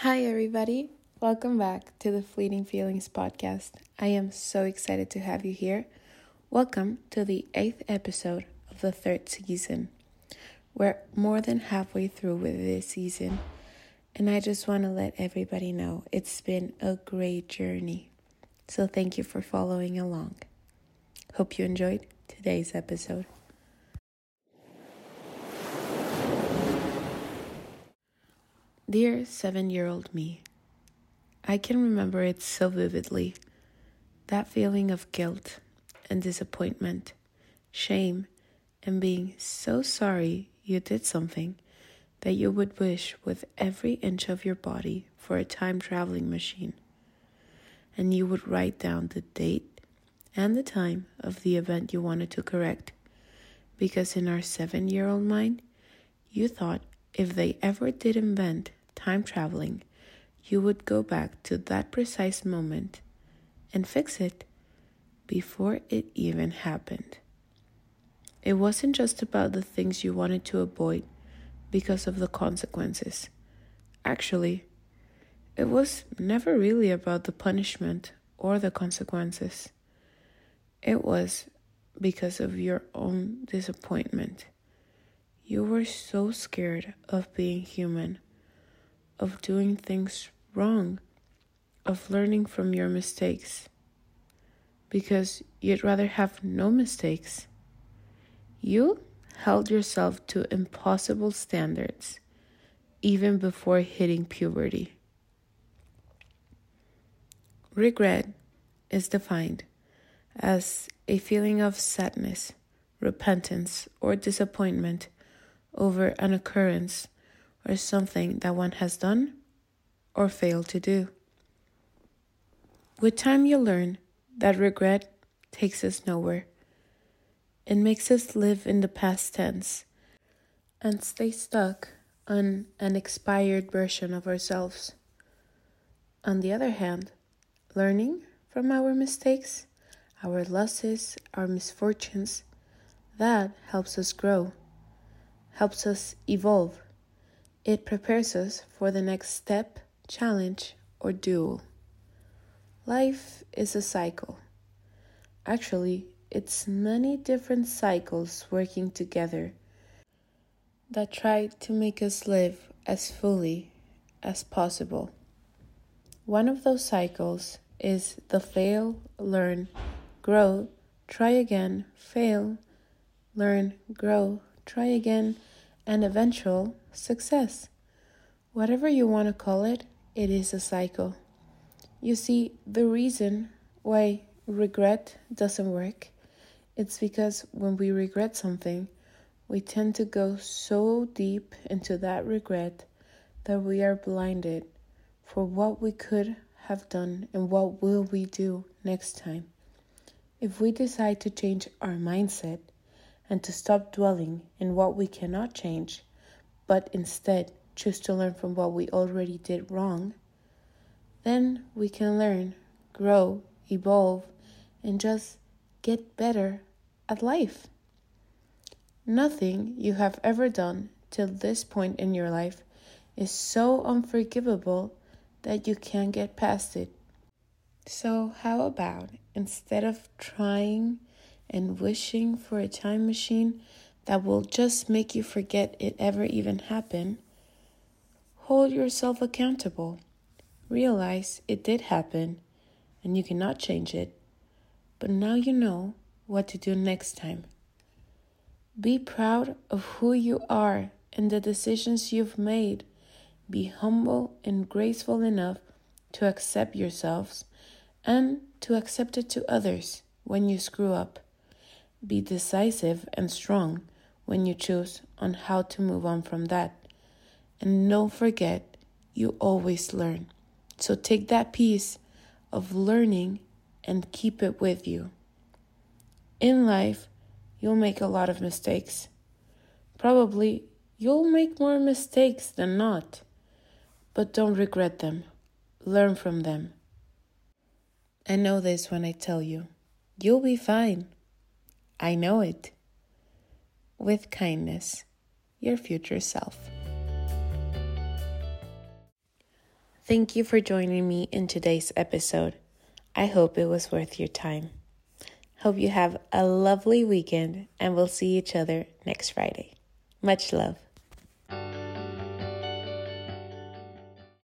Hi, everybody. Welcome back to the Fleeting Feelings podcast. I am so excited to have you here. Welcome to the eighth episode of the third season. We're more than halfway through with this season, and I just want to let everybody know it's been a great journey. So, thank you for following along. Hope you enjoyed today's episode. Dear seven year old me, I can remember it so vividly. That feeling of guilt and disappointment, shame, and being so sorry you did something that you would wish with every inch of your body for a time traveling machine. And you would write down the date and the time of the event you wanted to correct. Because in our seven year old mind, you thought if they ever did invent time traveling, you would go back to that precise moment and fix it before it even happened. It wasn't just about the things you wanted to avoid because of the consequences. Actually, it was never really about the punishment or the consequences. It was because of your own disappointment. You were so scared of being human of doing things wrong, of learning from your mistakes, because you'd rather have no mistakes. You held yourself to impossible standards even before hitting puberty. Regret is defined as a feeling of sadness, repentance, or disappointment over an occurrence or something that one has done or failed to do. With time, you learn that regret takes us nowhere. It makes us live in the past tense and stay stuck on an expired version of ourselves. On the other hand, learning from our mistakes, our losses, our misfortunes, that helps us grow, helps us evolve it prepares us for the next step, challenge, or duel. Life is a cycle. Actually, it's many different cycles working together that try to make us live as fully as possible. One of those cycles is the fail, learn, grow, try again, fail, learn, grow, try again, and eventual success. Whatever you want to call it, it is a cycle. You see, the reason why regret doesn't work, it's because when we regret something, we tend to go so deep into that regret that we are blinded for what we could have done and what will we do next time. If we decide to change our mindset and to stop dwelling in what we cannot change, but instead choose to learn from what we already did wrong, then we can learn, grow, evolve, and just get better at life. Nothing you have ever done till this point in your life is so unforgivable that you can't get past it. So, how about instead of trying and wishing for a time machine that will just make you forget it ever even happened, hold yourself accountable. Realize it did happen and you cannot change it, but now you know what to do next time. Be proud of who you are and the decisions you've made. Be humble and graceful enough to accept yourselves and to accept it to others when you screw up. Be decisive and strong when you choose on how to move on from that. And don't forget, you always learn. So take that piece of learning and keep it with you. In life, you'll make a lot of mistakes. Probably you'll make more mistakes than not. But don't regret them. Learn from them. I know this when I tell you. You'll be fine. I know it with kindness, your future self. Thank you for joining me in today's episode. I hope it was worth your time. Hope you have a lovely weekend and we'll see each other next Friday. Much love.